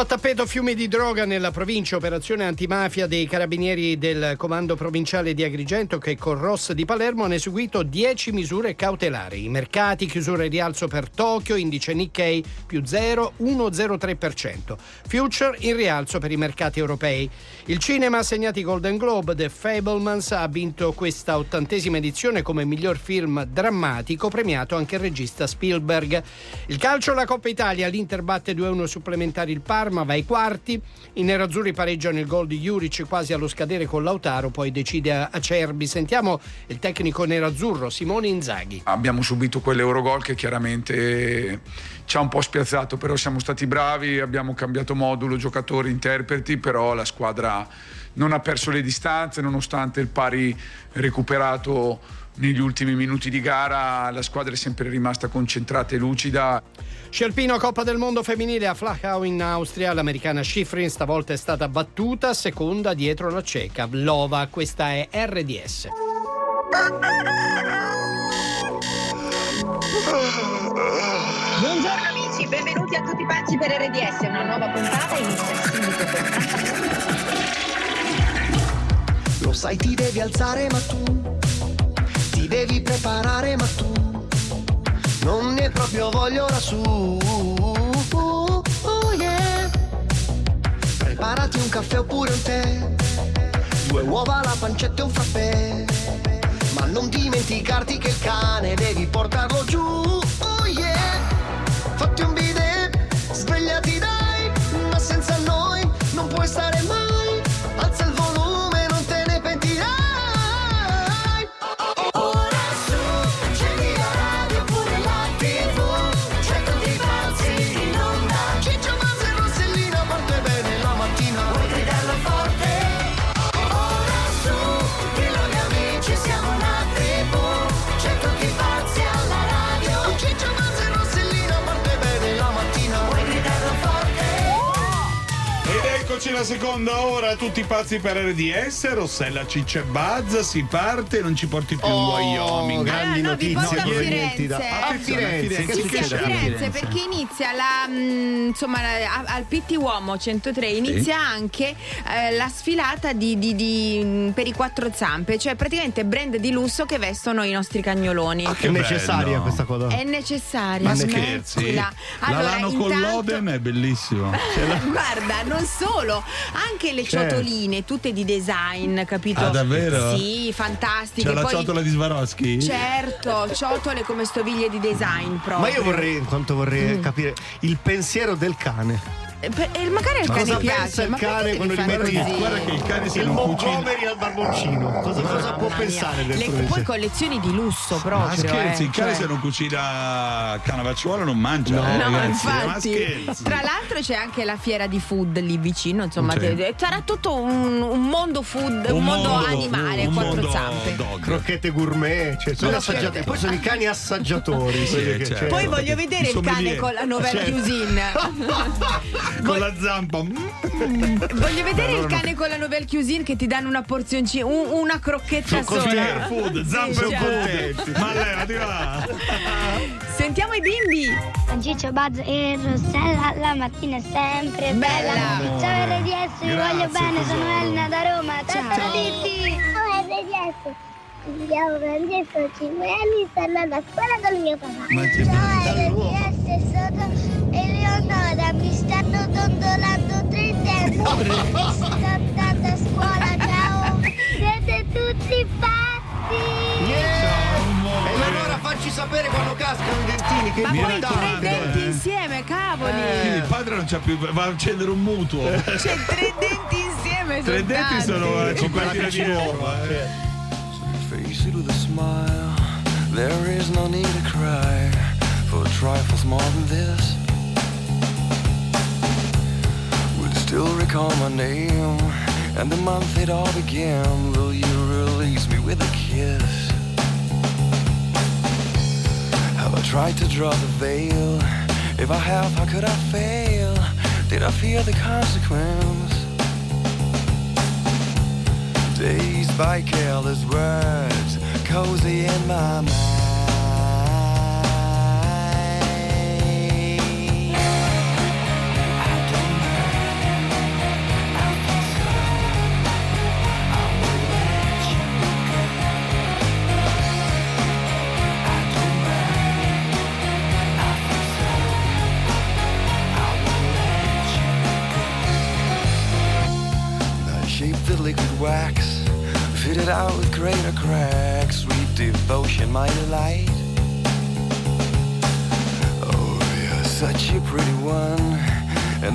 A tappeto fiumi di droga nella provincia, operazione antimafia dei carabinieri del comando provinciale di Agrigento che con Ross di Palermo hanno eseguito 10 misure cautelari. I mercati, chiusura e rialzo per Tokyo, indice Nikkei più 0,103%. Future in rialzo per i mercati europei. Il cinema ha segnato i Golden Globe. The Fablemans ha vinto questa ottantesima edizione come miglior film drammatico, premiato anche il regista Spielberg. Il calcio, la Coppa Italia, l'Inter batte 2-1 supplementari il Parma Parma va ai quarti, i nerazzurri pareggiano il gol di Juric quasi allo scadere con Lautaro, poi decide Acerbi. Sentiamo il tecnico nerazzurro Simone Inzaghi. Abbiamo subito quell'Eurogol che chiaramente ci ha un po' spiazzato, però siamo stati bravi, abbiamo cambiato modulo, giocatori, interpreti, però la squadra non ha perso le distanze nonostante il pari recuperato negli ultimi minuti di gara, la squadra è sempre rimasta concentrata e lucida. Scialpino Coppa del Mondo femminile a Flachau in Austria, l'americana Schifrin stavolta è stata battuta, seconda dietro la ceca Vlova, questa è RDS. Buongiorno amici, benvenuti a tutti i pazzi per RDS, una nuova puntata inizia subito Lo sai ti devi alzare ma tu devi preparare ma tu non ne proprio voglio lassù. Oh, oh yeah. Preparati un caffè oppure un tè, due uova, la pancetta e un frappè. Ma non dimenticarti che il cane devi portarlo giù. Oh yeah. Fatti un bidet, svegliati dai, ma senza noi non puoi stare mai. Eccoci la seconda ora, tutti pazzi per RDS, Rossella Ciccia Buzz, si parte, non ci porti più Oh, in Wyoming. grandi Ah, no, notizie porto a provenienti da Firenze. Ah, Attenzione, Firenze, Firenze, che Sì, sì, a? Firenze perché inizia la mh, insomma a- al PT Uomo 103 inizia anche eh, la sfilata di, di- di, mh, per i quattro zampe, cioè praticamente brand di lusso che vestono i nostri cagnoloni. Ah, che È necessaria bello. questa cosa. È necessaria, Ma scherzi? Allora, la Lano con intanto- l'Oden è bellissimo. Guarda, non solo, anche le Certo. ciotoline, tutte di design, capito? Ah, davvero? Sì, fantastiche. C'è la Poi- ciotola di Swarovski? Certo, ciotole come stoviglie di design proprio. Ma io vorrei, in quanto vorrei capire il pensiero del cane. Eh, per- eh, magari al cane Cosa piace. pensa il ma cane quando fare metti così? Guarda che il cane se Il. Montgomery al barboncino. Cosa, cosa può mia. pensare del Le- suo Poi collezioni di lusso Ma proprio. scherzi, eh, il cane cioè- se non cucina canavacciuola non mangia. No, eh, No, ragazzi, Ma infatti. scherzi. Tra l'altro c'è anche la fiera di food lì vicino, insomma, te- sarà tutto un, un mondo food, un, mondo, animale, un quattro mondo zampe. dog. Crocchette gourmet, cioè sono Ma assaggiatori. certo. Poi sono i cani assaggiatori. Sì, certo. cioè- Poi voglio vedere il cane con la nouvelle Certo. cuisine. Con la zampa. Mm. Voglio vedere il cane con la nouvelle cuisine che ti danno una porzioncina, un- una crocchetta sola. Food, zampe Sì, food. Ma levati va. Sentiamo i bimbi. Ciccio Buzz e Rossella la mattina è sempre bella. Bella. Ciao RDS, vi Grazie, voglio bene, sono tesoro. Elena da Roma. Ciao, Ciao. ciao RDS. Mi chiamo Francesco, ho 5 anni, sto andando a scuola con il mio papà. Ma che Ciao RDS, sono Eleonora, stanno dondolando tre denti. Sto andando a scuola, ciao. Siete tutti pazzi. E allora facci sapere quando cascano i dentini. Che Ma poi tre denti insieme, cavoli. Quindi il padre non c'ha più, va a accendere un mutuo. C'è tre denti insieme. Tre sono denti sono a 50 di euro. eh. Face it with a smile. There is no need to cry for trifles more than this. Still recall my name and the month it all began? Will you release me with a kiss? Have I tried to draw the veil? If I have, how could I fail? Did I fear the consequence? Dazed by careless words, cozy in my mind.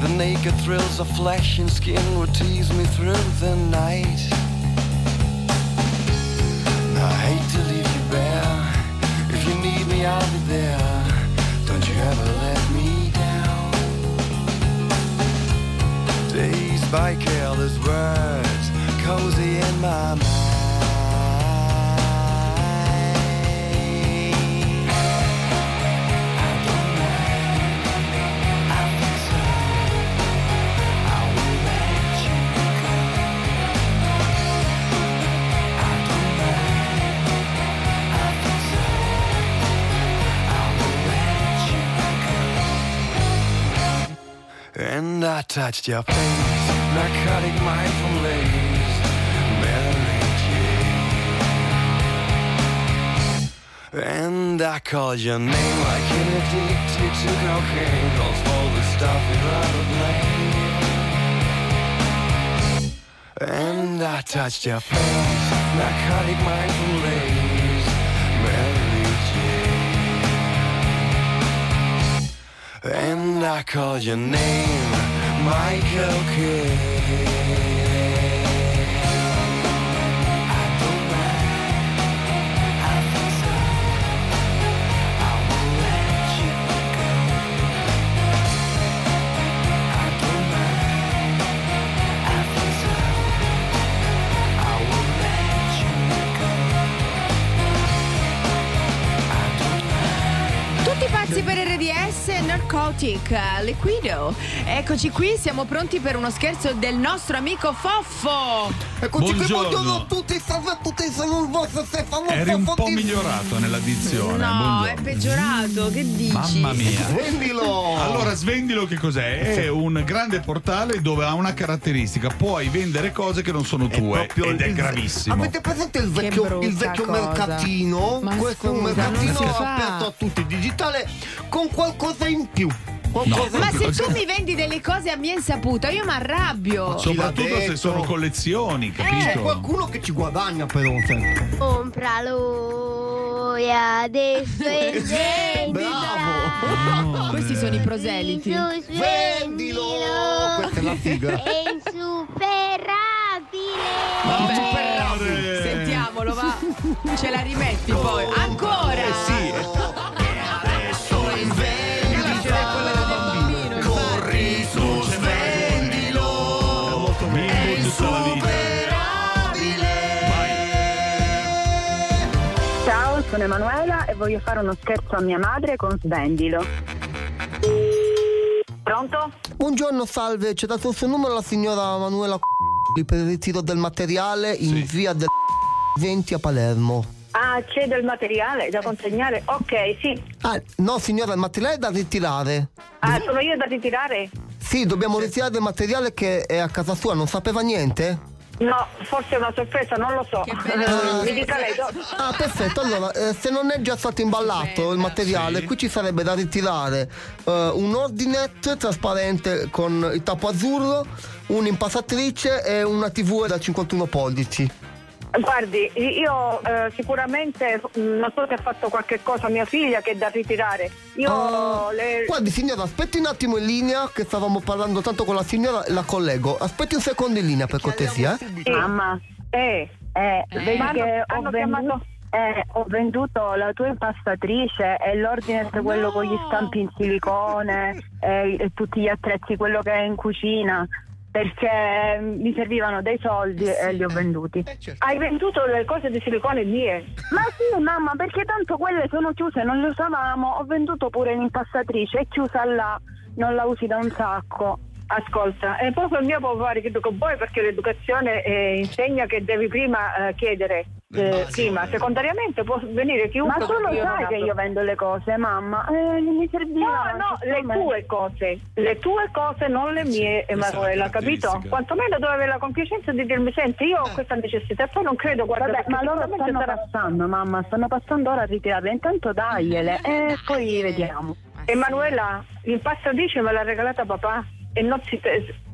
The naked thrills of flesh and skin would tease me through the night. I hate to leave you bare. If you need me, I'll be there. Don't you ever let me down. Dazed by careless words, cozy in my mind. Touched your face, narcotic mind from Mary Jane. And I called your name like an addicted to cocaine, calls all the stuff you'd rather blame. And I touched your face, narcotic mind from Mary Jane. And I called your name, Michael Kidd. RDS, Narcotic, eh, Liquido. Eccoci qui, siamo pronti per uno scherzo del nostro amico Foffo. Eccoci qui, Buongiorno. a tutti, salve a tutti, sono il vostro Stefano Eri un po' migliorato nella dizione. No, buongiorno. è peggiorato, che dici? Mamma mia. Prendilo! Allora, Svendilo che cos'è? È un grande portale dove ha una caratteristica, puoi vendere cose che non sono tue ed è gravissimo. Avete presente il vecchio, il vecchio mercatino? Ma Questo è un scusa, mercatino non si fa. aperto a tutti, digitale, con qualcosa in più. Qualcosa Ma se tu mi vendi delle cose a mia insaputa, io mi arrabbio. Soprattutto se sono collezioni, C'è capito? qualcuno che ci guadagna però sempre. Compralo e adesso è Bravo! Questi sono i proseliti. Vendilo! Questa è la figa. È insuperabile! Amore. sentiamolo, va. Ce la rimetti poi. Ancora! Eh sì. Sono Emanuela e voglio fare uno scherzo a mia madre con Svendilo. Pronto? Buongiorno, salve, ci ha dato il suo numero la signora Manuela per il ritiro del materiale in Sì. via del 20 a Palermo. Ah, c'è del materiale da consegnare? Ok, sì. Ah, no signora, il materiale è da ritirare. Ah, sono io da ritirare? Sì, dobbiamo ritirare del materiale che è a casa sua, non sapeva niente? No, forse è una sorpresa, non lo so. Eh, Mi dica lei. do- Ah, perfetto. Allora, eh, se non è già stato imballato il materiale, Sì. qui ci sarebbe da ritirare eh, un ordinate trasparente con il tappo azzurro, un'impastatrice e una TV da 51 pollici. Guardi, io eh, sicuramente non so se ha fatto qualche cosa a mia figlia che è da ritirare. Io Ah, le. Guardi signora, aspetti un attimo in linea che stavamo parlando tanto con la signora, la collego. Aspetti un secondo in linea per cortesia. eh. Sì. Mamma, Eh, eh, Eh. vedi Ma che ho venduto, chiamato- eh, ho venduto la tua impastatrice e l'ordine è quello con gli stampi in silicone e, e tutti gli attrezzi, quello che è in cucina, perché mi servivano dei soldi e li ho venduti. hai venduto le cose di silicone mie? Ma sì, mamma, perché tanto quelle sono chiuse, non le usavamo. Ho venduto pure l'impastatrice, è chiusa là, non la usi da un sacco. Ascolta, e proprio il mio può fare che con voi perché l'educazione eh, insegna che devi prima eh, chiedere eh, prima, secondariamente può venire chiunque. Ma tu lo sai che io vendo le cose, mamma. Eh, mi serviva. No, no, le tue cose, le tue cose, non le mie, Emanuela, capito? caratteristica. Quantomeno dovevi avere la compiacenza di dirmi, senti, io ho questa necessità, e poi non credo, guarda, Vabbè, ma loro stanno sarà- passando, mamma, stanno passando ora a ritirarle. Intanto dagliele e poi vediamo. Emanuela, l'impastatrice me l'ha regalata papà e non si...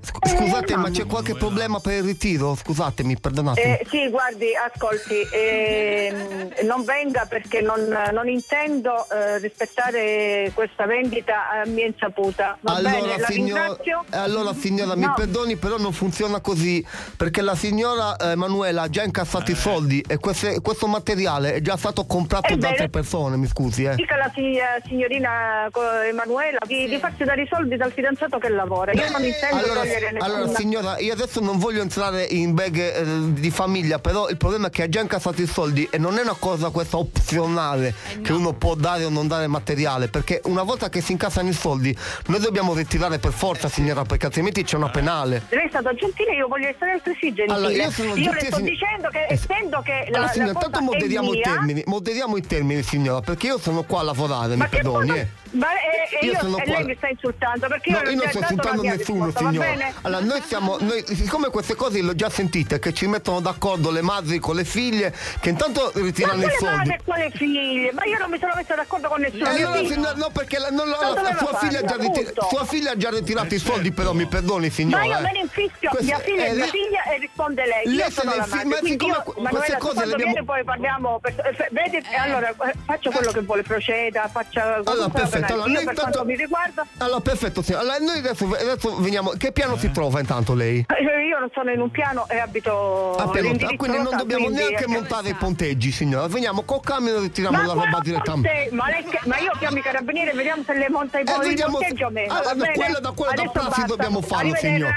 Scusate, Eh, ma c'è qualche problema per il ritiro? Scusatemi, perdonatemi. Eh, sì, guardi, ascolti, ehm, non venga perché non, non intendo eh, rispettare questa vendita a mia insaputa. Va allora, bene, la signor- ringrazio. eh, allora signora mi No. perdoni però non funziona così perché la signora eh, Emanuela ha già incassato i soldi e queste- questo materiale è già stato comprato Eh, da altre persone mi scusi eh. Dica la si- eh, signorina Emanuela di, di farsi dare i soldi dal fidanzato che lavora. Io non intendo Allora, togliere nessuna... allora, signora, io adesso non voglio entrare in bag eh, di famiglia, però il problema è che ha già incassato i soldi e non è una cosa questa opzionale che uno può dare o non dare materiale, perché una volta che si incassano i soldi noi dobbiamo ritirare per forza, signora, perché altrimenti c'è una penale. Lei è stato gentile, io voglio essere altresì gentile. Allora, io sono le gentile, sto sign- dicendo che Eh, essendo che la, Allora, la signora, cosa intanto moderiamo i termini, moderiamo i termini, signora, perché io sono qua a lavorare, mi che perdoni, cosa- eh. Ma e, e Io io, sono qua- lei mi sta insultando perché No, io, io non sto insultando nessuno, signora. bene? Allora, noi siamo. Noi, siccome queste cose le ho già sentite, che ci mettono d'accordo le madri con le figlie, che intanto Ma ritirano i soldi. e quale figlie? Ma io non mi sono messa d'accordo con nessuno. Eh, allora, signora, no, perché la, no, no, Ma la- dove sua, figlia ha già fanno, riti- appunto? sua figlia ha già ritirato i soldi, però mi perdoni, Ma signora. io eh. me ne infischio, Questo- mia figlia eh, è mia figlia e risponde lei. Lei io se sono ne la madre, ma siccome io, queste cose le abbiamo- viene poi parliamo, per- eh, vedi, allora eh, faccio quello che vuole, proceda, faccia Allora, perfetto. Bene. Allora, noi per intanto- mi riguarda, Allora, perfetto, signora. Allora, noi adesso, adesso veniamo. Che piano si trova intanto lei? eh, io non sono in un piano e abito A piano terra, l'indirizzo quindi non dobbiamo quindi, neanche eh, montare i ponteggi, signora. Veniamo col camion e ritiriamo Ma la roba direttamente. Ma, lei, che- ma io chiamo i carabinieri e vediamo se le monta i Eh, poveri vediamo- o meno. Allora, va da quello- da quello da prassi dobbiamo farlo, Arrivederci. signor.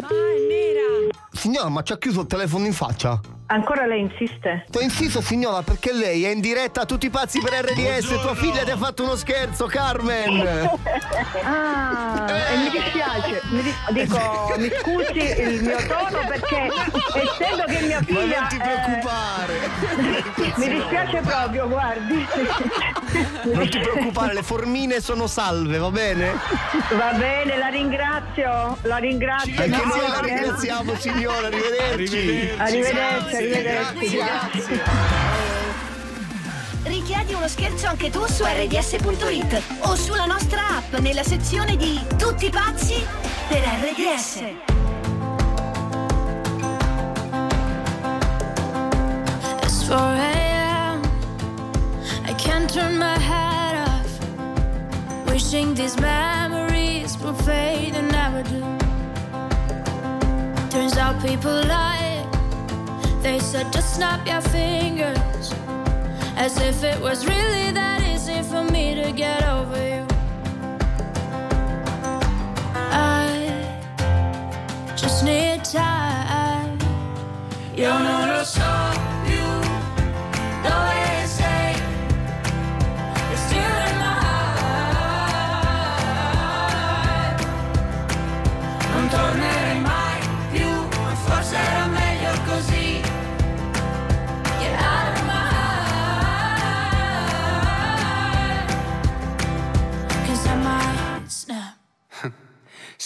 Ma è nera. Signora, ma ci ha chiuso il telefono in faccia? Ancora lei insiste? Sto insisto signora perché lei è in diretta a tutti i pazzi per RDS Tua figlia ti ha fatto uno scherzo Carmen Ah, e mi dispiace, mi dis- dico, mi scusi il mio tono perché essendo che mia Ma figlia... non ti eh, preoccupare mi dispiace proprio, guardi. Non ti preoccupare le formine sono salve va bene? Va bene, la ringrazio, la ringrazio. Anche No, noi la eh. ringraziamo signora Arrivederci Arrivederci, arrivederci. Grazie. Richiedi uno scherzo anche tu su rds.it o sulla nostra app nella sezione di Tutti pazzi per RDS. It's 4 a.m. I can't turn my head off. Wishing these memories will fade and never do. Turns out people lie. They said just snap your fingers. As if it was really that easy for me to get over you. I just need time. Io non lo so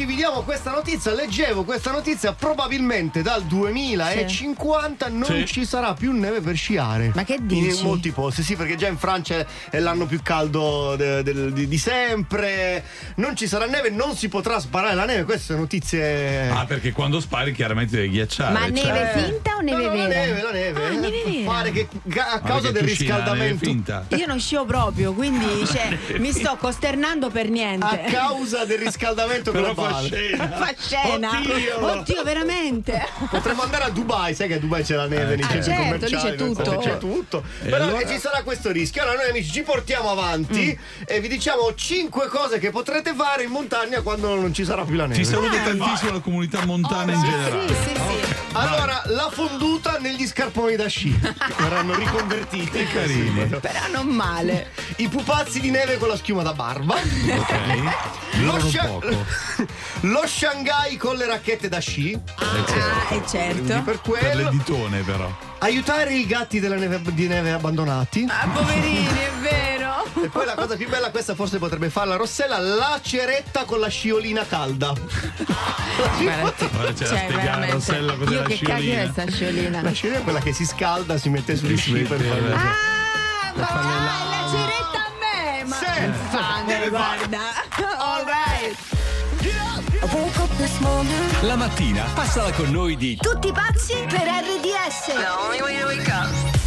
15 amici, vi diamo questa notizia, leggevo questa notizia, probabilmente dal 2050 non Sì. ci sarà più neve per sciare. Ma che In dici? molti posti, sì, perché già in Francia è l'anno più caldo de- del- di, di sempre, non ci sarà neve, non si potrà sparare la neve, queste notizie... Ah, perché quando spari chiaramente devi ghiacciare. Ma cioè. neve finta o neve No, no, la vera? neve, la neve. Ah, neve vera. Pare che a Ma causa perché del tu sci nella neve riscaldamento... finta? Io non scio proprio, quindi cioè, mi sto costernando per niente. A causa del riscaldamento Però scena. Fa scena. Oddio. Oddio, veramente. Potremmo andare a Dubai, sai che a Dubai c'è la neve nei Ah, centri certo, lì commerciali. c'è tutto. C'è tutto. E Però allora- eh, ci sarà questo rischio. Allora noi amici ci portiamo avanti Mm. e vi diciamo 5 cose che potrete fare in montagna quando non ci sarà più la neve. Ti saluta tantissimo la comunità montana in generale. Sì, sì, sì. Allora, la fonduta negli scarponi da sci. che Verranno riconvertiti. Carini. Però non male. I pupazzi di neve con la schiuma da barba. Ok. Lo, poco. lo Shanghai con le racchette da sci. Ah, e certo. Per Per quello. l'editone però. Aiutare i gatti della neve- di neve abbandonati. Ah, poverini, è vero. E poi la cosa più bella, questa forse potrebbe farla Rossella, la ceretta con la sciolina calda. Ora c'è da Cioè, veramente. Rossella cos'è Io la che cacchio è sciolina. sta sciolina? La sciolina è quella che si scalda, si mette sugli sci per fare. Ah, ma le la ceretta a me! Ma Sì. infame, guarda. La mattina passala con noi di Tutti pazzi per RDS. Why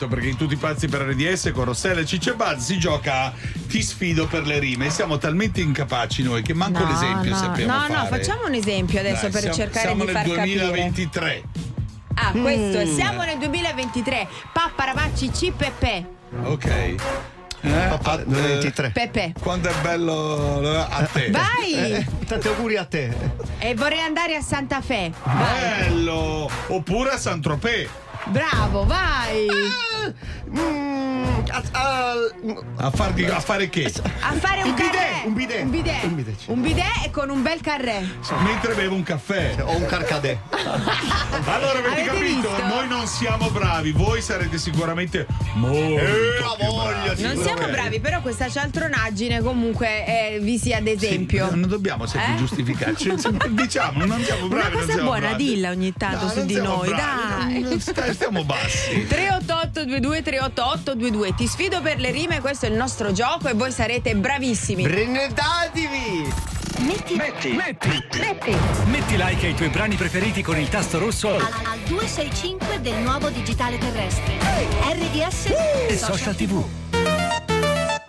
momento perché in tutti i pazzi per RDS con Rossella e Cicce Buzz si gioca a Ti sfido per le rime. Siamo talmente incapaci noi che manco No, l'esempio no, sappiamo no, fare. no, facciamo un esempio adesso Dai, per siamo, cercare siamo di nel far capire. 2023. Ah, questo è, Mm. siamo nel 2023. Pappa Ravacci C Pepe. Ok. Eh, a- eh, 23. Pepe. Quando è bello eh, a te. Vai! Eh, tanti auguri a te. E vorrei andare a Santa Fe. Bello! Oppure a Saint-Tropez. Bravo, vai! Mm, a, a- A, farti- a fare che? A fare un bidet, un bidet. Un bidet. Un bidet. Un bidet e con un bel carré. Mentre bevo un caffè. o un carcadè. Allora avete, Avete capito? visto? Noi non siamo bravi, voi sarete sicuramente molto Eh, voglia, bravi. Non siamo bravi, però questa cialtronaggine comunque eh, vi sia ad esempio. Sì, non dobbiamo sempre Eh? giustificarci. Diciamo, non siamo bravi. Una non cosa siamo buona, bravi. dilla ogni tanto No, su di noi, bravi, dai. non- stiamo bassi. 388 3822 38822. Ti sfido per le rime, questo è il nostro gioco e voi sarete bravissimi. Prenotatevi! Metti, Metti. metti, metti. Metti like ai tuoi brani preferiti con il tasto rosso Al, al 265 del nuovo digitale terrestre. RDS e social tv.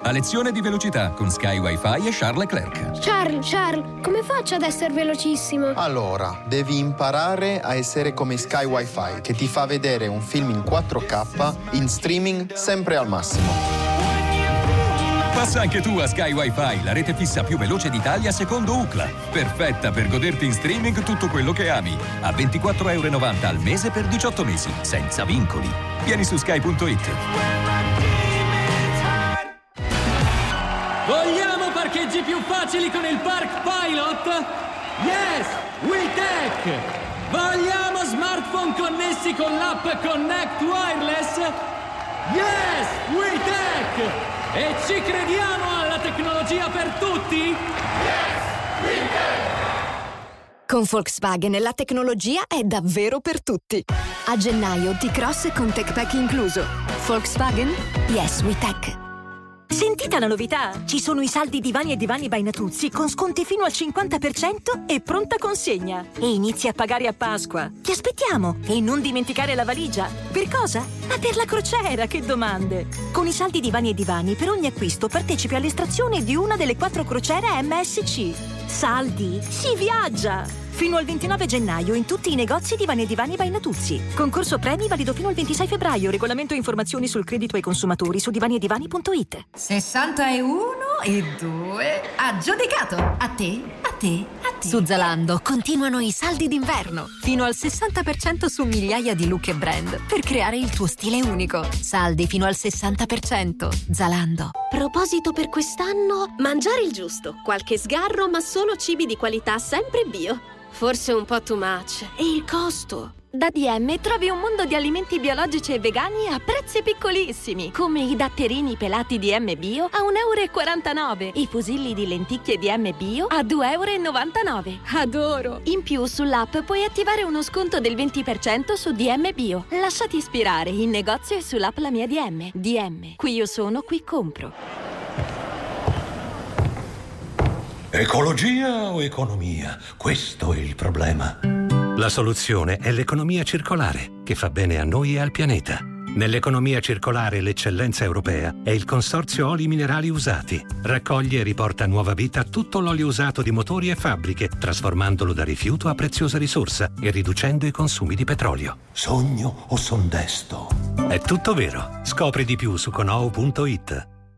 A lezione di velocità con Sky Wi-Fi e Charles Leclerc. Charles, Charles, come faccio ad essere velocissimo? Allora, devi imparare a essere come Sky Wi-Fi che ti fa vedere un film in 4K in streaming sempre al massimo. Passa anche tu a Sky Wi-Fi, la rete fissa più veloce d'Italia secondo UCLA. Perfetta per goderti in streaming tutto quello che ami. A 24,90 euro al mese per 18 mesi, senza vincoli. Vieni su sky.it. Vogliamo parcheggi più facili con il Park Pilot? Yes, WeTech! Vogliamo smartphone connessi con l'app Connect Wireless? Yes, WeTech! E ci crediamo alla tecnologia per tutti? Con Volkswagen la tecnologia è davvero per tutti. A gennaio T-Cross con Tech Pack incluso. Volkswagen? Yes, we tech. Sentite la novità! Ci sono i saldi divani e divani by Natuzzi con sconti fino al 50% e pronta consegna. E inizi a pagare a Pasqua. Ti aspettiamo! E non dimenticare la valigia. Per cosa? Ma per la crociera, che domande! Con i saldi divani e divani, per ogni acquisto partecipi all'estrazione di una delle quattro crociere MSC. Saldi! Si viaggia! Fino al 29 gennaio in tutti i negozi Divani e Divani by Natuzzi. Concorso premi valido fino al 26 febbraio. Regolamento e informazioni sul credito ai consumatori su divaniedivani.it. 61 e 2 aggiudicato. A te, a te, a te. Su Zalando continuano i saldi d'inverno. Fino al 60% su migliaia di look e brand per creare il tuo stile unico. Saldi fino al 60%. Zalando. Proposito per quest'anno, mangiare il giusto, qualche sgarro ma solo cibi di qualità sempre bio. Forse un po' too much. E il costo? Da DM trovi un mondo di alimenti biologici e vegani a prezzi piccolissimi, come i datterini pelati DM Bio a 1,49 euro, i fusilli di lenticchie DM Bio a 2,99 euro. Adoro! In più sull'app puoi attivare uno sconto del 20% su DM Bio. Lasciati ispirare in negozio e sull'app La Mia DM. DM. Qui io sono, qui compro. Ecologia o economia? Questo è il problema. La soluzione è l'economia circolare, che fa bene a noi e al pianeta. Nell'economia circolare l'eccellenza europea è il Consorzio Oli Minerali Usati. Raccoglie e riporta a nuova vita tutto l'olio usato di motori e fabbriche, trasformandolo da rifiuto a preziosa risorsa e riducendo i consumi di petrolio. Sogno o son desto? È tutto vero. Scopri di più su conou.it.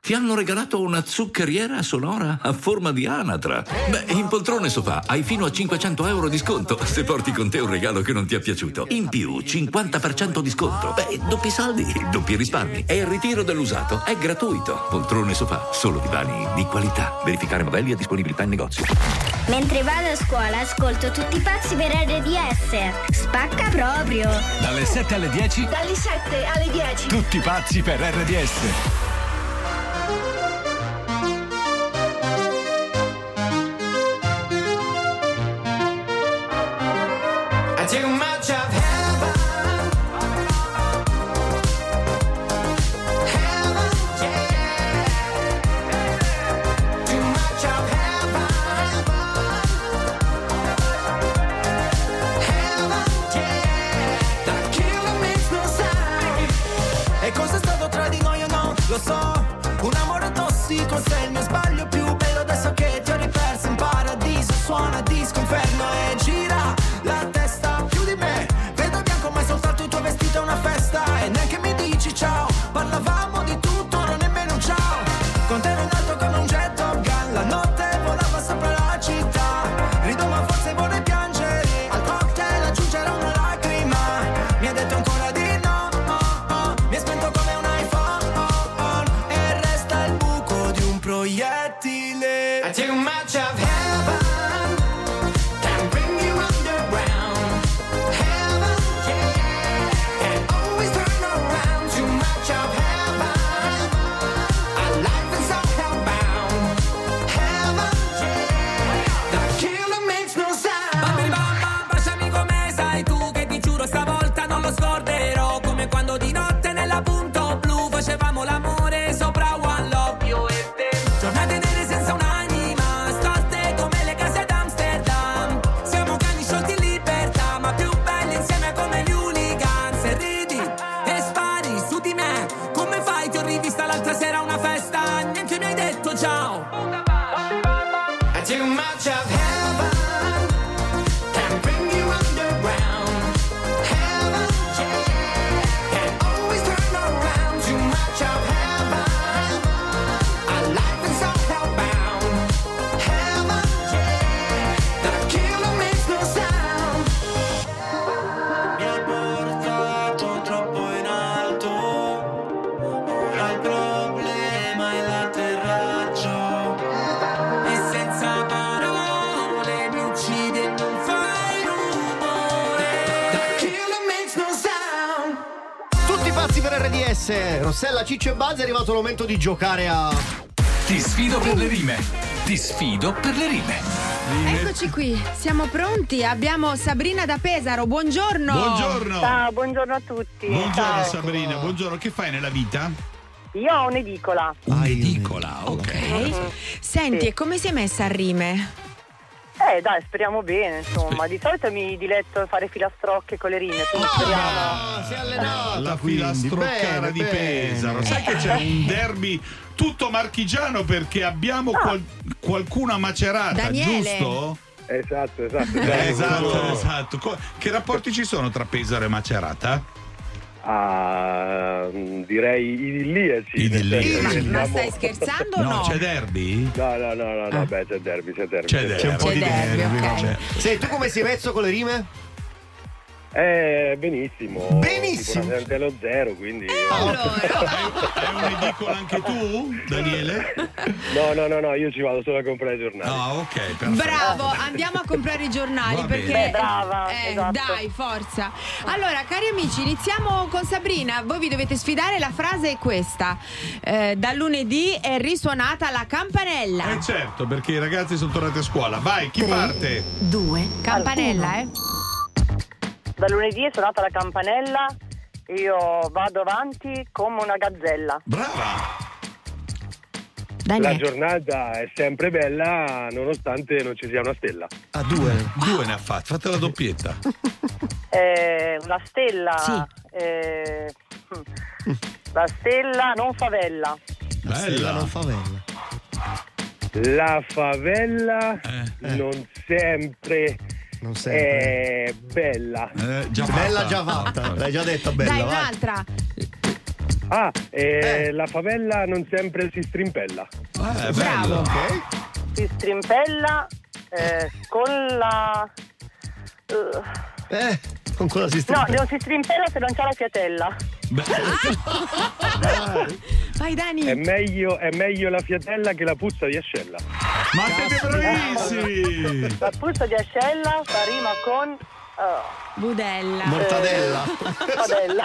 Ti hanno regalato una zuccheriera sonora a forma di anatra. Beh, in poltrone sofà hai fino a 500 euro di sconto se porti con te un regalo che non ti è piaciuto. In più, 50% di sconto. Beh, doppi saldi, doppi risparmi. E il ritiro dell'usato è gratuito. Poltrone sofà, solo divani di qualità. Verificare modelli e disponibilità in negozio. Mentre vado a scuola ascolto tutti i pazzi per RDS. Spacca proprio. Dalle 7 alle 10, Dalle 7 alle 10. tutti pazzi per RDS. RDS. Rossella, Ciccio e Buzz è arrivato il momento di giocare a. Ti sfido per le rime. Ti sfido per le rime. Eccoci qui, siamo pronti. Abbiamo Sabrina da Pesaro. Buongiorno. Buongiorno. Ciao, buongiorno a tutti. Buongiorno Ciao. Sabrina, buongiorno. Che fai nella vita? Io ho un'edicola. Un'edicola, ok. Mhm. Senti, Sì. e come sei messa a rime? Eh dai, speriamo bene, insomma. Di solito mi diletto fare filastrocche con le rime, quindi speriamo. si è allenata. La Bene, di. Pesaro. Sai che c'è un derby tutto marchigiano perché abbiamo qual- qualcuno a Macerata, Daniele. giusto? Esatto, esatto. Eh, esatto, esatto. Co- Che rapporti ci sono tra Pesaro e Macerata? Ah, mm, direi idilliaci. Idilliaci. Ma, ma stai scherzando o no? c'è derby? No, no, no, no, no, beh, c'è derby, c'è derby. C'è derby. C'è un po' di derby, derby. ok. C'è. Sei tu come sei messo con le rime? Eh, benissimo. Benissimo. Sicuramente allo zero, quindi... Hai un'edicola anche tu, Daniele? No, no, no, no, io ci vado solo a comprare i giornali. Ah, ok, perfetto. Bravo, andiamo a comprare i giornali Va perché. Beh, brava, eh, esatto. dai, forza. Allora, cari amici, iniziamo con Sabrina. Voi vi dovete sfidare, la frase è questa. Eh, da lunedì è risuonata la campanella. Eh certo, perché i ragazzi sono tornati a scuola. Vai, chi parte? Due. Campanella, eh? Da lunedì è suonata la campanella, io vado avanti come una gazzella. Brava! La giornata è sempre bella nonostante non ci sia una stella. A due. Due ne ha fatti, fate la doppietta. Eh, la stella. eh, la stella non favella. Bella. non favella. La favela Eh, non sempre, Non sempre. è bella. Eh, già Bella già fatta. L'hai già detto bella. Dai, vai. un'altra. Ah, eh, la favela non sempre si strimpella. Eh, Bravo. bello. Si strimpella eh, con la. eh, Eh, con cosa si no, sta? non si strimpella se non c'è la fiatella. Vai, Dani. È meglio, è meglio la fiatella che la puzza di ascella. Ma siete bravissimi! La puzza di ascella fa rima con. Oh, Budella. Mortadella. padella.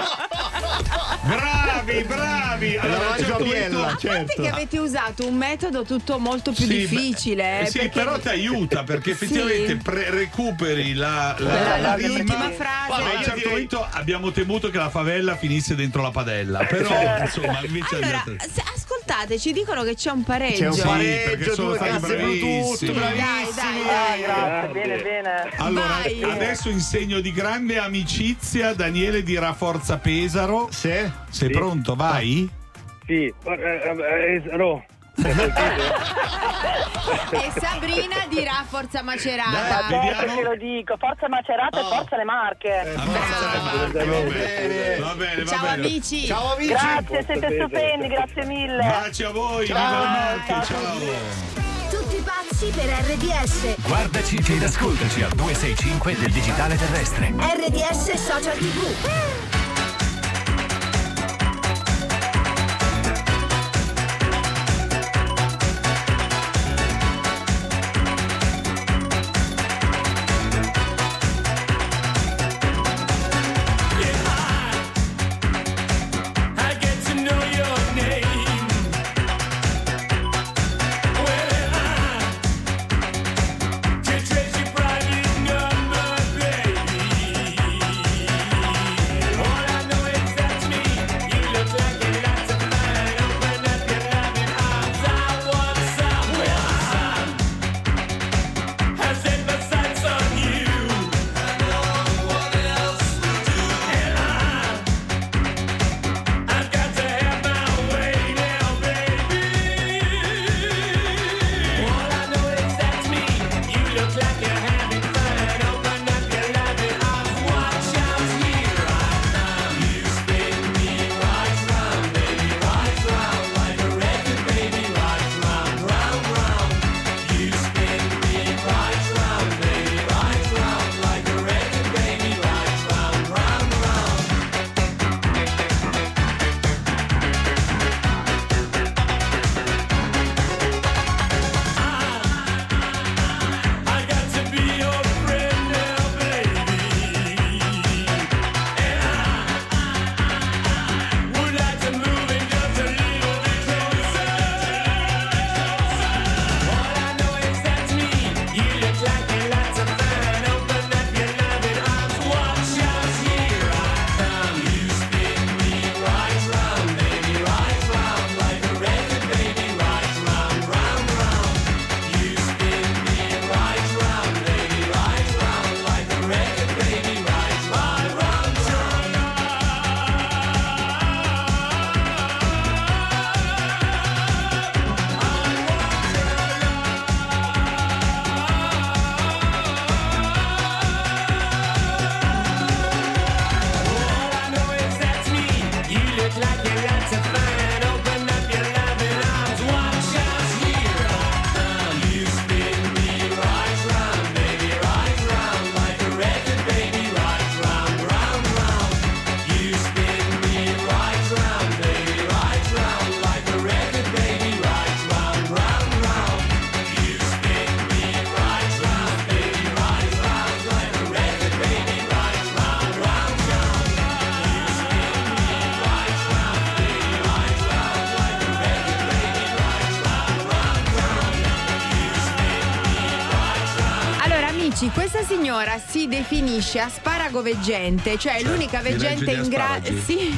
Bravi, bravi! La Allora, certo a biella, punto- A parte certo. che avete usato un metodo tutto molto più Sì, difficile. beh, eh, sì, perché- però ti aiuta perché Sì. effettivamente pre- recuperi la, la, La- la rima. penultima frase. Ma a un certo momento abbiamo temuto che la favella finisse dentro la padella. Però, insomma, invece Allora, se- ascoltate, ci dicono che c'è un pareggio. C'è un Sì, pareggio, perché sono due stati casse Bluetooth, bravissimi. bravissimi. Dai, dai, dai. grazie, Grande. bene, bene. Allora, Vai. adesso in segno di grande amicizia, Daniele dirà Forza Pesaro. Sì. Sei Sì. pronto? Vai? Sì, eh, eh, eh, no. E Sabrina dirà Forza Macerata. Dai, Vediamo. che lo dico, forza Macerata e forza le Marche. Va bene, va bene, va Ciao bene. amici. Ciao amici. Grazie, siete stupendi, grazie mille. Baci a voi, le Marche, ciao. Tutti pazzi per RDS. Guardaci ed ascoltaci al 265 del digitale terrestre. RDS Social TV. Signora si definisce asparagoveggente, cioè è l'unica veggente in grado. Sì,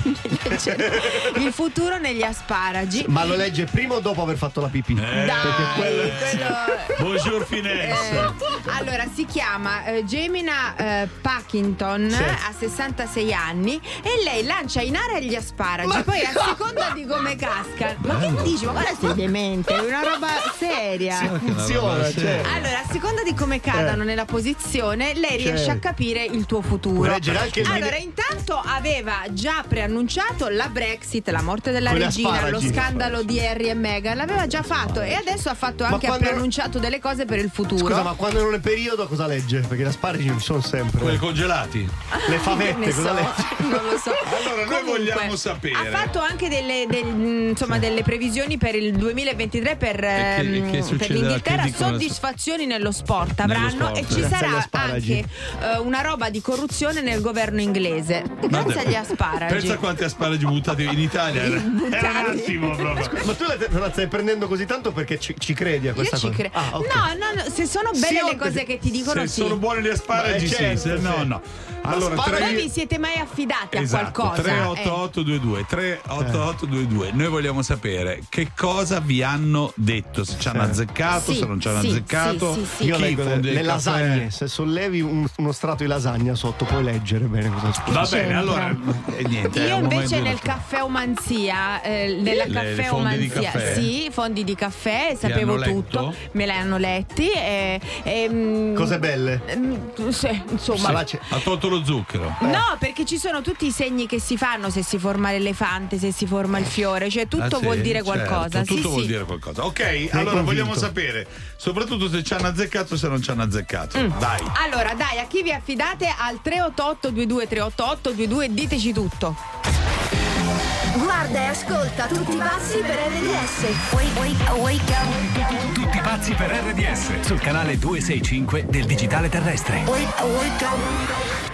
il futuro negli asparagi. Ma lo legge prima o dopo aver fatto la pipì? Dai, Perché quello... quello- Bonjour finesse. Eh, allora si chiama eh, Gemina eh, Packington, Sì. ha 66 anni e lei lancia in aria gli asparagi, poi a seconda di come casca. Ma che dici? Ma guarda sei demente, è una roba seria. Sì, funziona, cioè. Allora, a seconda di come cadano Eh. nella posizione, lei riesce Certo. a capire il tuo futuro. Puoi leggere anche il allora, intanto aveva già preannunciato la Brexit, la morte della Con le regina, lo scandalo di Harry e Meghan, l'aveva già fatto e adesso ha fatto anche ha quando- preannunciato delle cose per il futuro. Scusa, ma quando non è periodo cosa legge? Perché le asparagi ci sono sempre. Quelli congelati. Le favette, cosa so, legge? non lo so. Allora, noi Comunque, vogliamo sapere. Ha fatto anche delle, del- mm, insomma, delle previsioni per il 2023 per, che- e che ehm, per succederà? l'Inghilterra. Soddisfazioni nello sport Nello avranno sport. e ci Grazie sarà anche eh, una roba di corruzione nel governo inglese. Grazie agli asparagi. Pensa quanti asparagi buttati in Italia. Era, era un attimo proprio. Ma tu la, la stai prendendo così tanto perché ci, ci credi a Io questa ci cosa? credo. Ah, ok. No, no, no, se sono belle Sì, le cose che ti dicono, Se sì. sono buoni gli asparagi, Beh, sì. certo, Se no, sì. no. Allora, Asparagi- tre- Voi vi siete mai affidati a Esatto, qualcosa? 38822 38822 Noi vogliamo sapere che cosa vi hanno detto, se ci hanno azzeccato, Sì, se non ci hanno sì, azzeccato. sì, sì, sì. Io leggo le, le lasagne. Se sollevi un- uno strato di lasagna sotto, puoi leggere bene cosa scrive. Va c'entra? bene, allora e niente. è Io invece nel caffè Omanzia, eh, nella Le- caffè le fondi di Omanzia, caffè? sì, fondi di caffè, sapevo tutto, letto? me le hanno letti. E, e, mm, Cose belle. mm, sì, insomma. C'è- Ha tolto lo zucchero. No, perché ci sono tutti i segni che si fanno se si forma l'elefante, se si forma il fiore, cioè tutto Ah, sì? vuol dire Certo, qualcosa. tutto sì, vuol sì. dire qualcosa. Ok, allora convinto. vogliamo sapere, soprattutto se ci hanno azzeccato o se non ci hanno azzeccato. Mm. Dai. Allora, dai, a chi vi affidate al 388 22 388 22 diteci tutto. Guarda e ascolta tutti i passi per RDS. Wake, wake, wake up. Tutti pazzi per RDS sul canale 265 del digitale terrestre. Wake, wake up.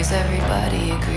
please everybody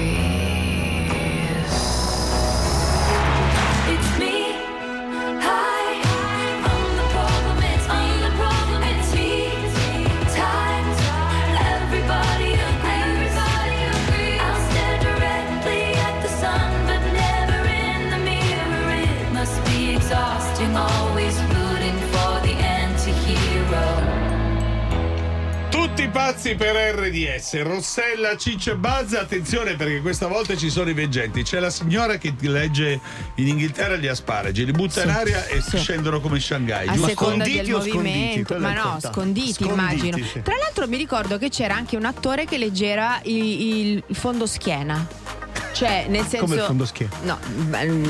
pazzi per RDS, Rossella, Ciccio e Buzz, attenzione perché questa volta ci sono i veggenti. C'è la signora che legge in Inghilterra gli asparagi, li butta in Sì, aria e sì. scendono come Shanghai. a seconda del movimento, ma no, sconditi, immagino. sì. Tra l'altro mi ricordo che c'era anche un attore che leggera il, il fondo schiena. Cioè, nel senso. Come il fondo schiena? No,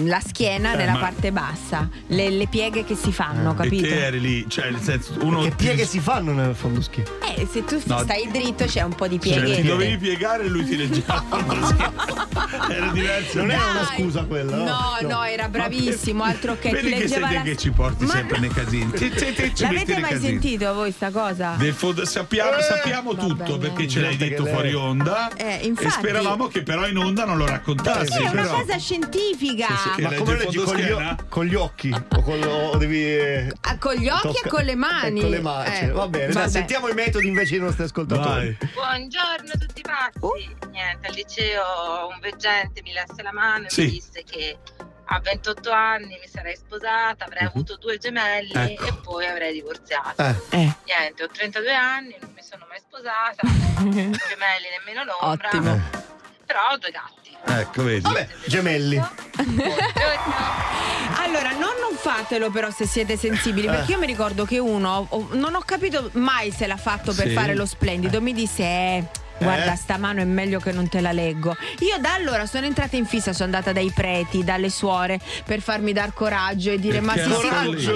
la schiena Eh, nella ma- parte bassa, le, le pieghe che si fanno, E capito? te eri lì, cioè nel senso uno Che ti- pieghe si fanno nel fondo schiena? Eh, se tu No. stai dritto c'è un po' di cioè, pieghe. ti dovevi piegare e lui ti leggeva. Era diverso. Non era una scusa quella, no? No, no, era bravissimo, altro che ti Vedi che sei leggeva te la che ci porti Ma sempre nei casini. Ti- ti- ti- L'avete mai casini. sentito voi sta cosa? Del fondo- sappiamo, sappiamo tutto perché ce l'hai detto che fuori onda Eh, e speravamo che però in onda non lo raccontassi. Sì, è una però- cosa scientifica. Che Ma legge come leggi con gli, schiena? con gli occhi? O, con, o devi. eh, Ah, con gli occhi tocca- e con le mani. eh, con le mani. Eh, cioè, va bene, dai, sentiamo i metodi invece dei nostri ascoltatori. Buongiorno a tutti pazzi. Niente, al liceo un veggente mi lesse la mano e Sì. mi disse che a 28 anni mi sarei sposata, avrei avuto due gemelli Ecco. e poi avrei divorziato. Eh. Eh. Niente, ho 32 anni, non mi sono mai sposata, gemelli nemmeno l'ombra, Ottimo. però ho due gatti. Ecco, vedi. Vabbè, gemelli. Allora, non, non fatelo però se siete sensibili, perché io mi ricordo che uno, non ho capito mai se l'ha fatto per Sì. fare lo splendido, mi disse, eh, guarda Eh? sta mano è meglio che non te la leggo. Io da allora sono entrata in fissa, sono andata dai preti, dalle suore, per farmi dar coraggio e dire, ma Perché si era si... lì.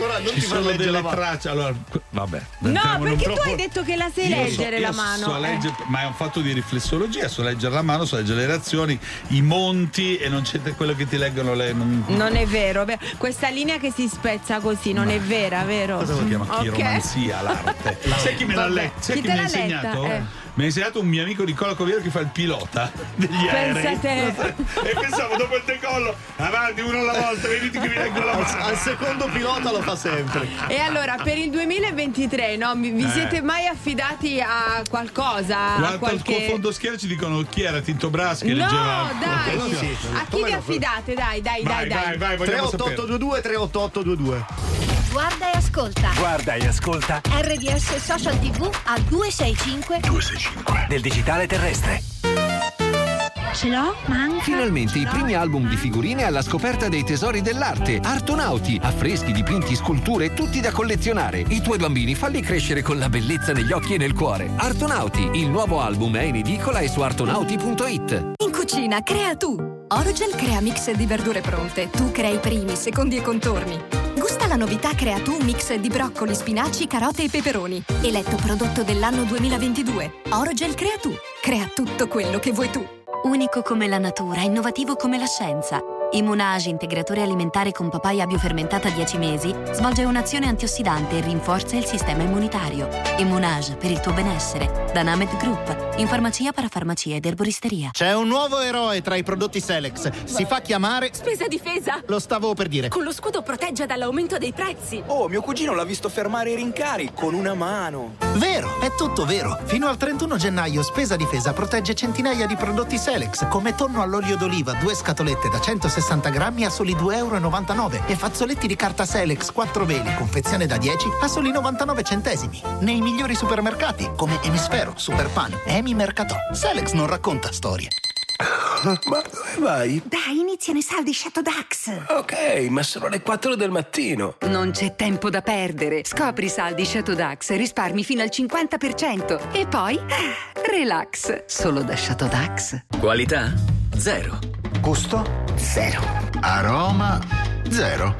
Ora non Ci ti fa sono leggere delle la. Allora, vabbè. No, perché tu troppo- hai detto che la sai Io so- leggere io la so mano. eh. leggere- ma è un fatto di riflessologia, so leggere la mano, so leggere le reazioni, i monti e non c'è quello che ti leggono le. Non, Non è vero, vero. questa linea che si spezza così non è vera, vero? Cosa lo chiama Ok. chiromanzia, l'arte? Sai chi me l'ha letto? Sai chi chi, ha l'ha letta? insegnato? Eh. Mi ha insegnato un mio amico Nicola Coviero che fa il pilota degli Pensa aerei. te. E pensavo dopo il decollo, avanti uno alla volta, venite che vi leggo la Al, mano. al secondo pilota lo fa sempre. E allora per il 2023 no, vi, Eh. siete mai affidati a qualcosa? a Guarda il qualche... tuo fondo schiena ci dicono chi era Tinto Brass che No, leggeva. dai! Quello sì. A chi vi no? affidate? Dai, dai, Vai, dai, dai. vai, vai, vogliamo sapere. 38822 38822. Guarda e ascolta. Guarda e ascolta RDS Social TV al 265 265 del digitale terrestre. Ce l'ho? Manca. Finalmente i primi album di figurine alla scoperta dei tesori dell'arte. Artonauti, affreschi, dipinti, sculture, tutti da collezionare. I tuoi bambini falli crescere con la bellezza negli occhi e nel cuore. Artonauti, il nuovo album è in edicola e su artonauti.it. In cucina, crea tu! Orogel crea mix di verdure pronte. Tu crei i primi, secondi e contorni. Gusta la novità Crea tu mix di broccoli, spinaci, carote e peperoni. Eletto prodotto dell'anno 2022. Orogel crea tu. Crea tutto quello che vuoi tu. Unico come la natura, innovativo come la scienza. Immunage, integratore alimentare con papaya biofermentata 10 mesi, svolge un'azione antiossidante e rinforza il sistema immunitario. Immunage, per il tuo benessere. Da Named Group, in farmacia, parafarmacia ed erboristeria. C'è un nuovo eroe tra i prodotti Selex. Si fa chiamare. Spesa difesa! Lo stavo per dire. Con lo scudo protegge dall'aumento dei prezzi. Oh, mio cugino l'ha visto fermare i rincari con una mano. Vero, è tutto vero. Fino al 31 gennaio Spesa Difesa protegge centinaia di prodotti Selex, come tonno all'olio d'oliva, due scatolette da 160 grammi a soli 2,99 euro e fazzoletti di carta Selex 4 veli, confezione da 10 a soli 99 centesimi. Nei migliori supermercati, come Emisfero, Superpan e Emi Mercatò. Selex non racconta storie. Ma dove vai? Dai, iniziano i saldi Shadow Dax. Ok, ma sono le 4 del mattino. Non c'è tempo da perdere. Scopri i saldi Shadow Dax e risparmi fino al 50%. E poi, ah, relax. Solo da Shadow Dax. Qualità? Zero. Gusto? Zero. Aroma? Zero.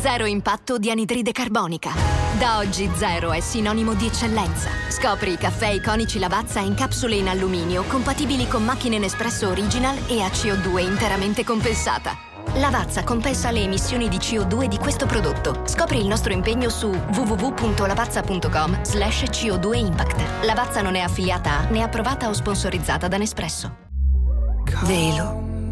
Zero impatto di anidride carbonica. Da oggi zero è sinonimo di eccellenza. Scopri i caffè iconici Lavazza in capsule in alluminio compatibili con macchine Nespresso Original e a CO2 interamente compensata. Lavazza compensa le emissioni di CO2 di questo prodotto. Scopri il nostro impegno su www.lavazza.com slash CO2 Impact. Lavazza non è affiliata a né approvata o sponsorizzata da Nespresso. Velo,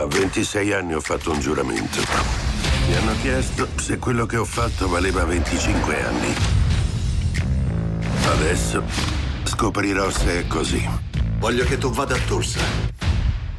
A 26 anni ho fatto un giuramento. Mi hanno chiesto se quello che ho fatto valeva 25 anni. Adesso scoprirò se è così. Voglio che tu vada a Tulsa.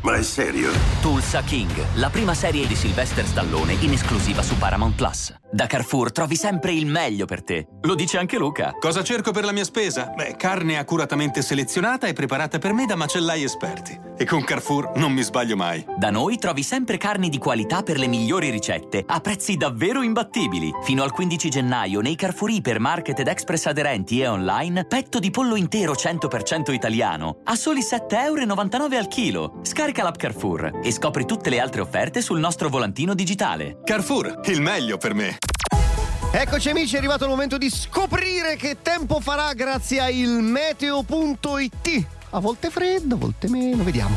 Ma è serio? Tulsa King, la prima serie di Sylvester Stallone in esclusiva su Paramount Plus. Da Carrefour trovi sempre il meglio per te. Lo dice anche Luca. Cosa cerco per la mia spesa? Beh, carne accuratamente selezionata e preparata per me da macellai esperti. E con Carrefour non mi sbaglio mai. Da noi trovi sempre carni di qualità per le migliori ricette a prezzi davvero imbattibili. Fino al 15 gennaio nei Carrefour Hypermarket ed Express aderenti e online, petto di pollo intero 100% italiano a soli 7,99 euro al chilo. Scarica l'app Carrefour e scopri tutte le altre offerte sul nostro volantino digitale. Carrefour, il meglio per me. Eccoci amici, è arrivato il momento di scoprire che tempo farà grazie a ilmeteo.it. A volte freddo, a volte meno, vediamo.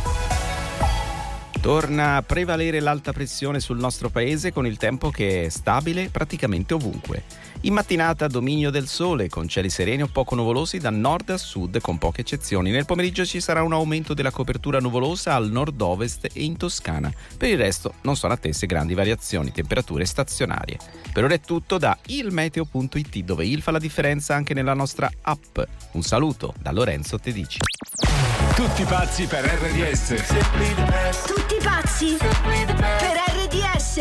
Torna a prevalere l'alta pressione sul nostro paese con il tempo che è stabile praticamente ovunque. In mattinata dominio del sole con cieli sereni o poco nuvolosi da nord a sud con poche eccezioni. Nel pomeriggio ci sarà un aumento della copertura nuvolosa al nord-ovest e in Toscana. Per il resto non sono attese grandi variazioni, temperature stazionarie. Per ora è tutto da ilmeteo.it dove il fa la differenza anche nella nostra app. Un saluto da Lorenzo Tedici. Tutti pazzi per RDS. Tutti pazzi per RDS.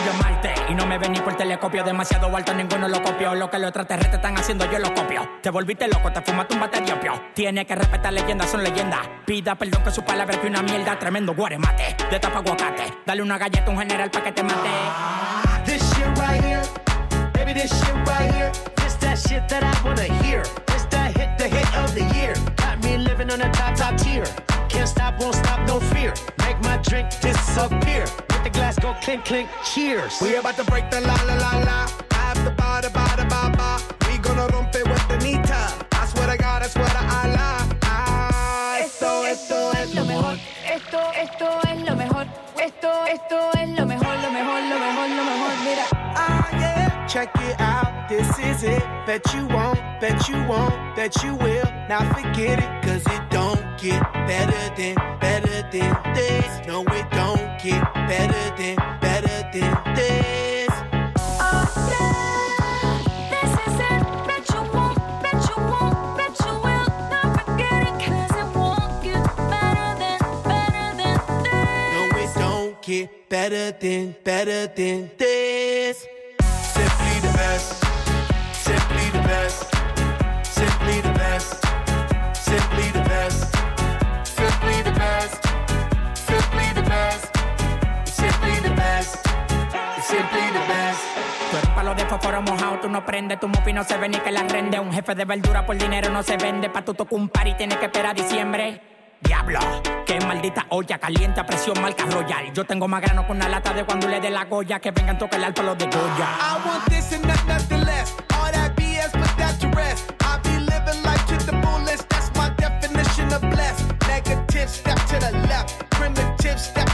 De a Marte Y no me ven ni por telescopio Demasiado alto, ninguno lo copió Lo que los extraterrestres están haciendo, yo lo copio Te volviste loco, te fumaste un batería opio Tiene que respetar leyendas, son leyendas Pida perdón que su palabra que una mierda Tremendo guaremate, de tapa aguacate Dale una galleta a un general pa' que te mate This shit right here, baby, this shit right here. This that shit that I wanna hear. This that hit, the hit of the year. Got me living on a top, top tier. Can't stop, won't stop, no fear. Make my drink disappear. The glass go clink, clink, cheers. We about to break the la la la la. Have the ba da ba da ba ba. We gonna rompe with the nita. I swear to God, I swear to Allah. Ah, esto, esto es lo mejor. Esto, esto es lo mejor. Esto, esto es lo mejor, lo mejor, lo mejor, lo mejor. Mira. Ah, yeah, check it out. This is it. Bet you won't, bet you won't, bet you will. Now forget it, cause it don't get better than, better than this. No, it don't get better than, better than this. This is it, bet you won't, bet you won't, bet you will. Now forget it, it won't get better than, better than this. No, it don't get better than, better than this. Simply the best. fósforo mojado, tú no prendes, tu mufi no se ve ni que la rende. Un jefe de verdura por dinero no se vende, pa' tu toco un par y tienes que esperar diciembre. Diablo, qué maldita olla, caliente a presión, marca royal. Yo tengo más grano con una lata de cuando le dé la goya, que vengan toca el alto los de Goya. I want this and not nothing less. All that BS, but that's the rest. I be living life to the fullest, that's my definition of blessed. Negative step to the left, primitive step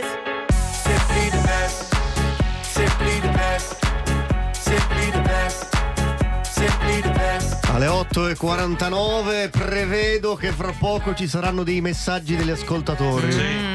Alle 8.49 prevedo che fra poco ci saranno dei messaggi degli ascoltatori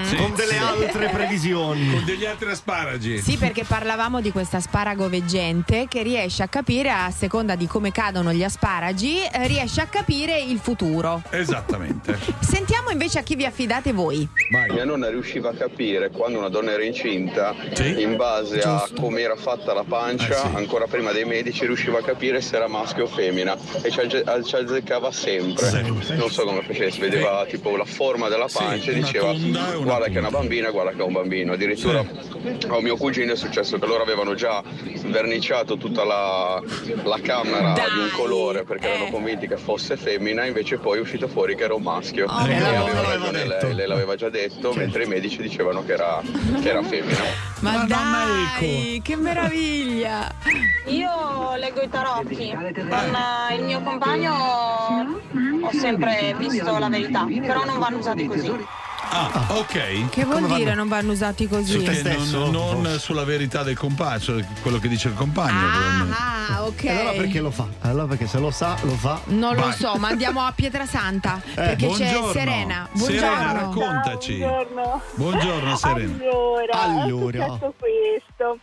sì, con delle sì. altre previsioni. Con degli altri asparagi. Sì, perché parlavamo di questa asparago veggente che riesce a capire, a seconda di come cadono gli asparagi, eh, riesce a capire il futuro. Esattamente. Sentiamo invece a chi vi affidate voi. Mia nonna riusciva a capire quando una donna era incinta, in base a come era fatta la pancia, ancora prima dei medici, riusciva a capire se era maschio o femmina e ci, azze- ci azzeccava sempre. Non so come facesse, vedeva tipo la forma della pancia e diceva guarda che è una bambina, guarda che è un bambino. Addirittura a mio cugino è successo che loro avevano già verniciato tutta la, la camera di un colore perché erano convinti che fosse femmina, invece poi è uscito fuori che era un maschio. Oh, e me l'aveva aveva ragione detto. lei, lei l'aveva già detto, mentre i medici dicevano che era, che era femmina. Ma dai, che meraviglia! Io leggo i tarocchi. Con eh, il mio compagno ho sempre visto la verità, però non vanno usati così. Ah, ok. Che vuol dire non vanno usati così? Perché non, non sulla verità del compagno, cioè quello che dice il compagno. probabilmente. Ah, ok. E allora perché lo fa? Allora perché se lo sa, lo fa. Non lo Vai. so, ma andiamo a Pietrasanta perché c'è buongiorno. Serena. Serena, Buongiorno. raccontaci. Buongiorno. Buongiorno, Serena. Allora, Allora. è successo questo.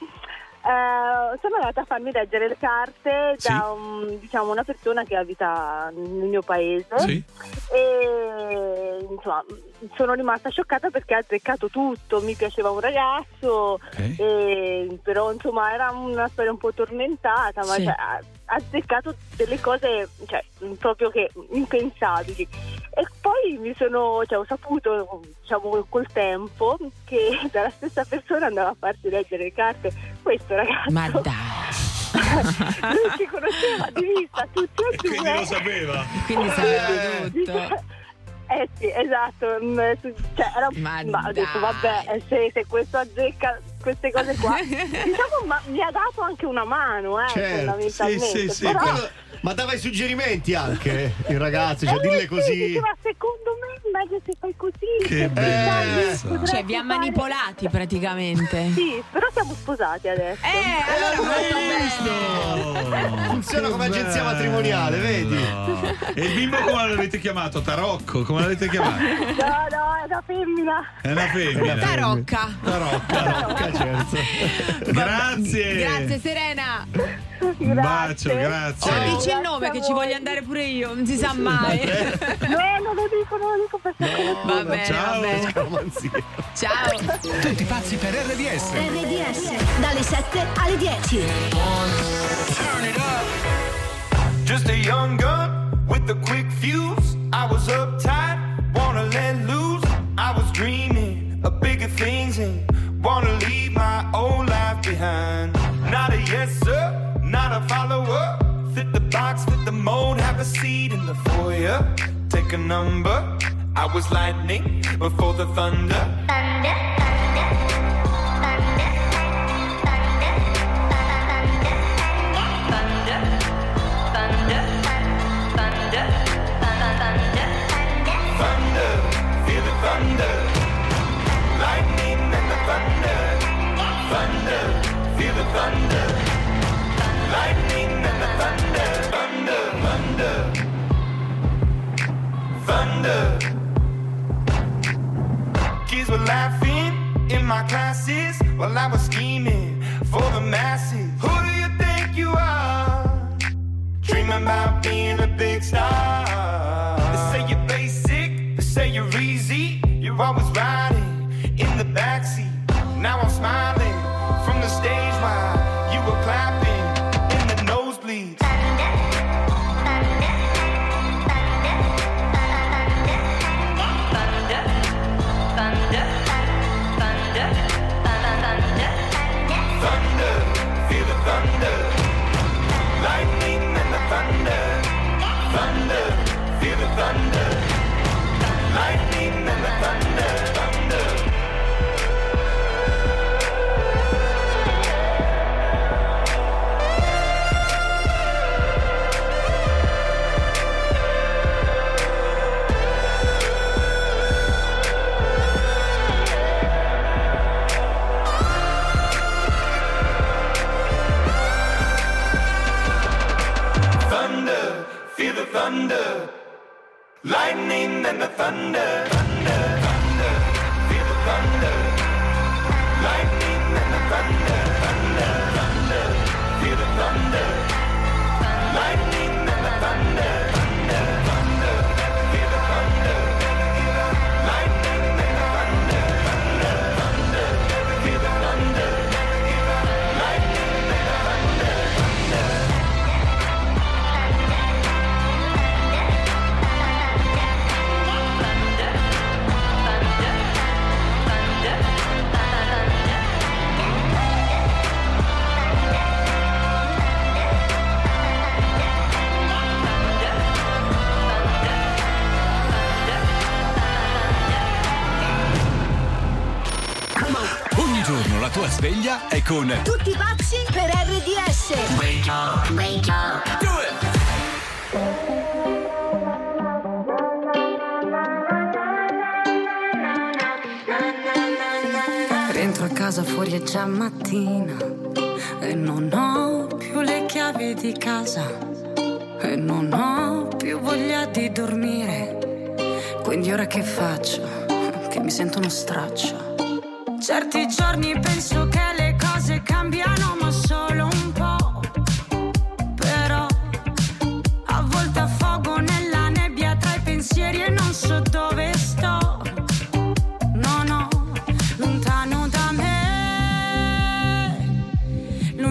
Eh, sono andata a farmi leggere le carte da un- diciamo, una persona che abita nel mio paese Sì. e insomma sono rimasta scioccata perché ha azzeccato tutto, mi piaceva un ragazzo, e- però insomma era una storia un po' tormentata, ma Sì. cioè, ha azzeccato delle cose cioè, proprio che impensabili. E poi mi sono, cioè, ho saputo, diciamo, col tempo che dalla stessa persona andava a farsi leggere le carte questo ragazzo. Ma dai! Lui ci conosceva di vista tutti e due. Quindi lo sapeva. Quindi sapeva tutto. Eh sì, esatto. mm, Cioè, era, ma, ho detto, vabbè, eh, se, se questo azzecca queste cose qua, diciamo, ma mi ha dato anche una mano, eh, Certo, fondamentalmente. Però- Quello- Ma dava i suggerimenti anche il ragazzo, cioè Eh, dille sì, così. diceva, secondo me è meglio se fai così. Che potresti Cioè, vi ha fare- manipolati praticamente. Sì, però siamo sposati adesso. Eh, allora Funziona come agenzia matrimoniale, vedi? E il bimbo come l'avete chiamato? Tarocco? Come l'avete chiamato? No, no, è una femmina. È una femmina. Tarocca. Tarocca. Certo. Grazie. Grazie Serena. Un bacio, grazie. Oh, dici il nome che ci voglio andare pure io, non si sa mai. No, non lo dico, non lo dico perché Va bene, Ciao. va bene. Ciao. Tutti pazzi per RDS. RDS dalle 7 alle 10. Just a young gun with a quick fuse. I was uptight, wanna let loose. I was dreaming of bigger things and wanna leave behind. Not a yes sir, not a follower. Fit the box, fit the mold, have a seat in the foyer. Take a number. I was lightning before the thunder. Thunder, always riding in the backseat. Lightning con Tutti pazzi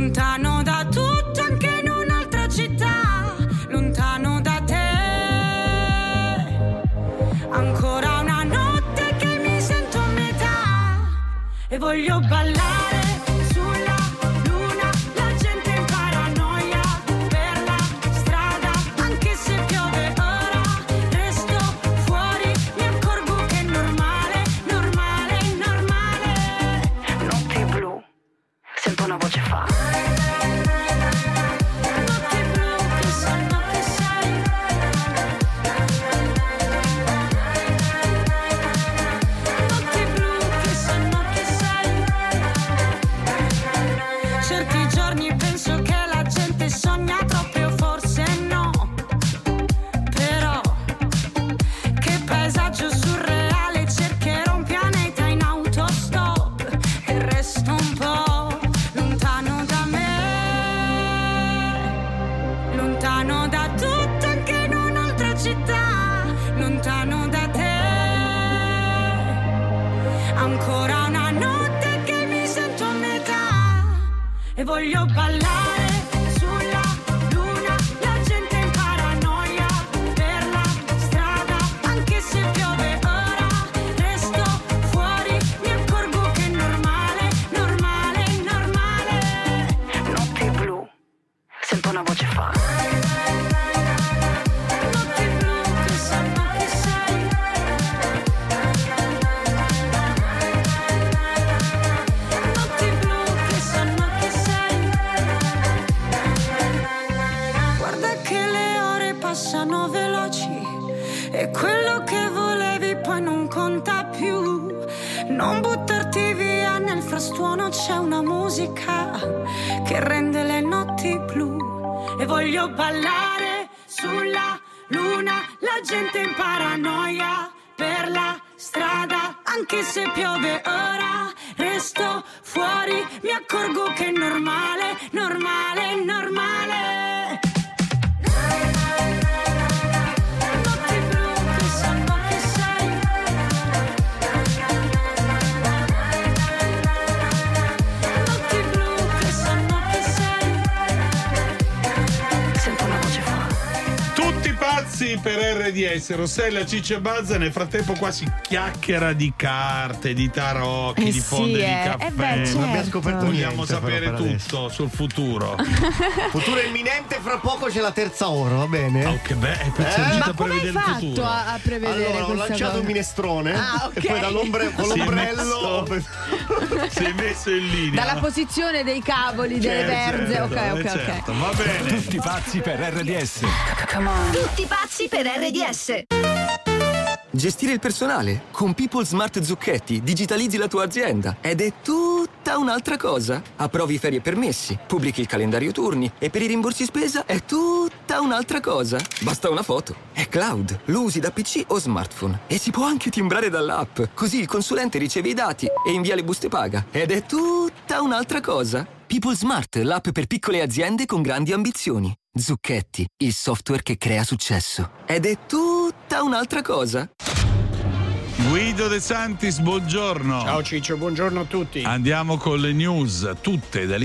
lontano da tutto, anche in un'altra città, lontano da te. Ancora una notte che mi sento a metà e voglio ballare. Non buttarti via nel frastuono c'è una musica che rende le notti blu. E voglio ballare sulla luna, la gente in paranoia per la strada, anche se piove ora, resto fuori, mi accorgo che è normale, normale, per RDS, Rossella, Ciccia e Bazza. Nel frattempo, qua si chiacchiera di carte, di tarocchi, Eh di sì, fonde eh. di Eh caffè. beh, certo. Non abbiamo scoperto Vogliamo niente, sapere però, per tutto sul futuro. Futuro imminente, fra poco c'è la terza ora, va bene? Oh, che bello, Eh? Ma come hai fatto a, a prevedere Allora, ho lanciato cosa? un minestrone Ah, ok. e poi dall'ombre, con Si è l'ombrello Si è messo in linea. Dalla posizione dei cavoli, delle Certo, verze. certo, ok, eh, ok, certo, ok. Va bene. Tutti pazzi per RDS. Tutti pazzi per RDS. Gestire il personale. Con People Smart Zucchetti digitalizzi la tua azienda ed è tutta un'altra cosa. Approvi ferie e permessi, pubblichi il calendario turni e per i rimborsi spesa è tutta un'altra cosa. Basta una foto. È cloud, lo usi da PC o smartphone e si può anche timbrare dall'app. Così il consulente riceve i dati e invia le buste paga. Ed è tutta un'altra cosa. People Smart, l'app per piccole aziende con grandi ambizioni. Zucchetti, il software che crea successo. Ed è tutta un'altra cosa. Guido De Santis, buongiorno. Ciao Ciccio, buongiorno a tutti. Andiamo con le news, tutte dall'Italia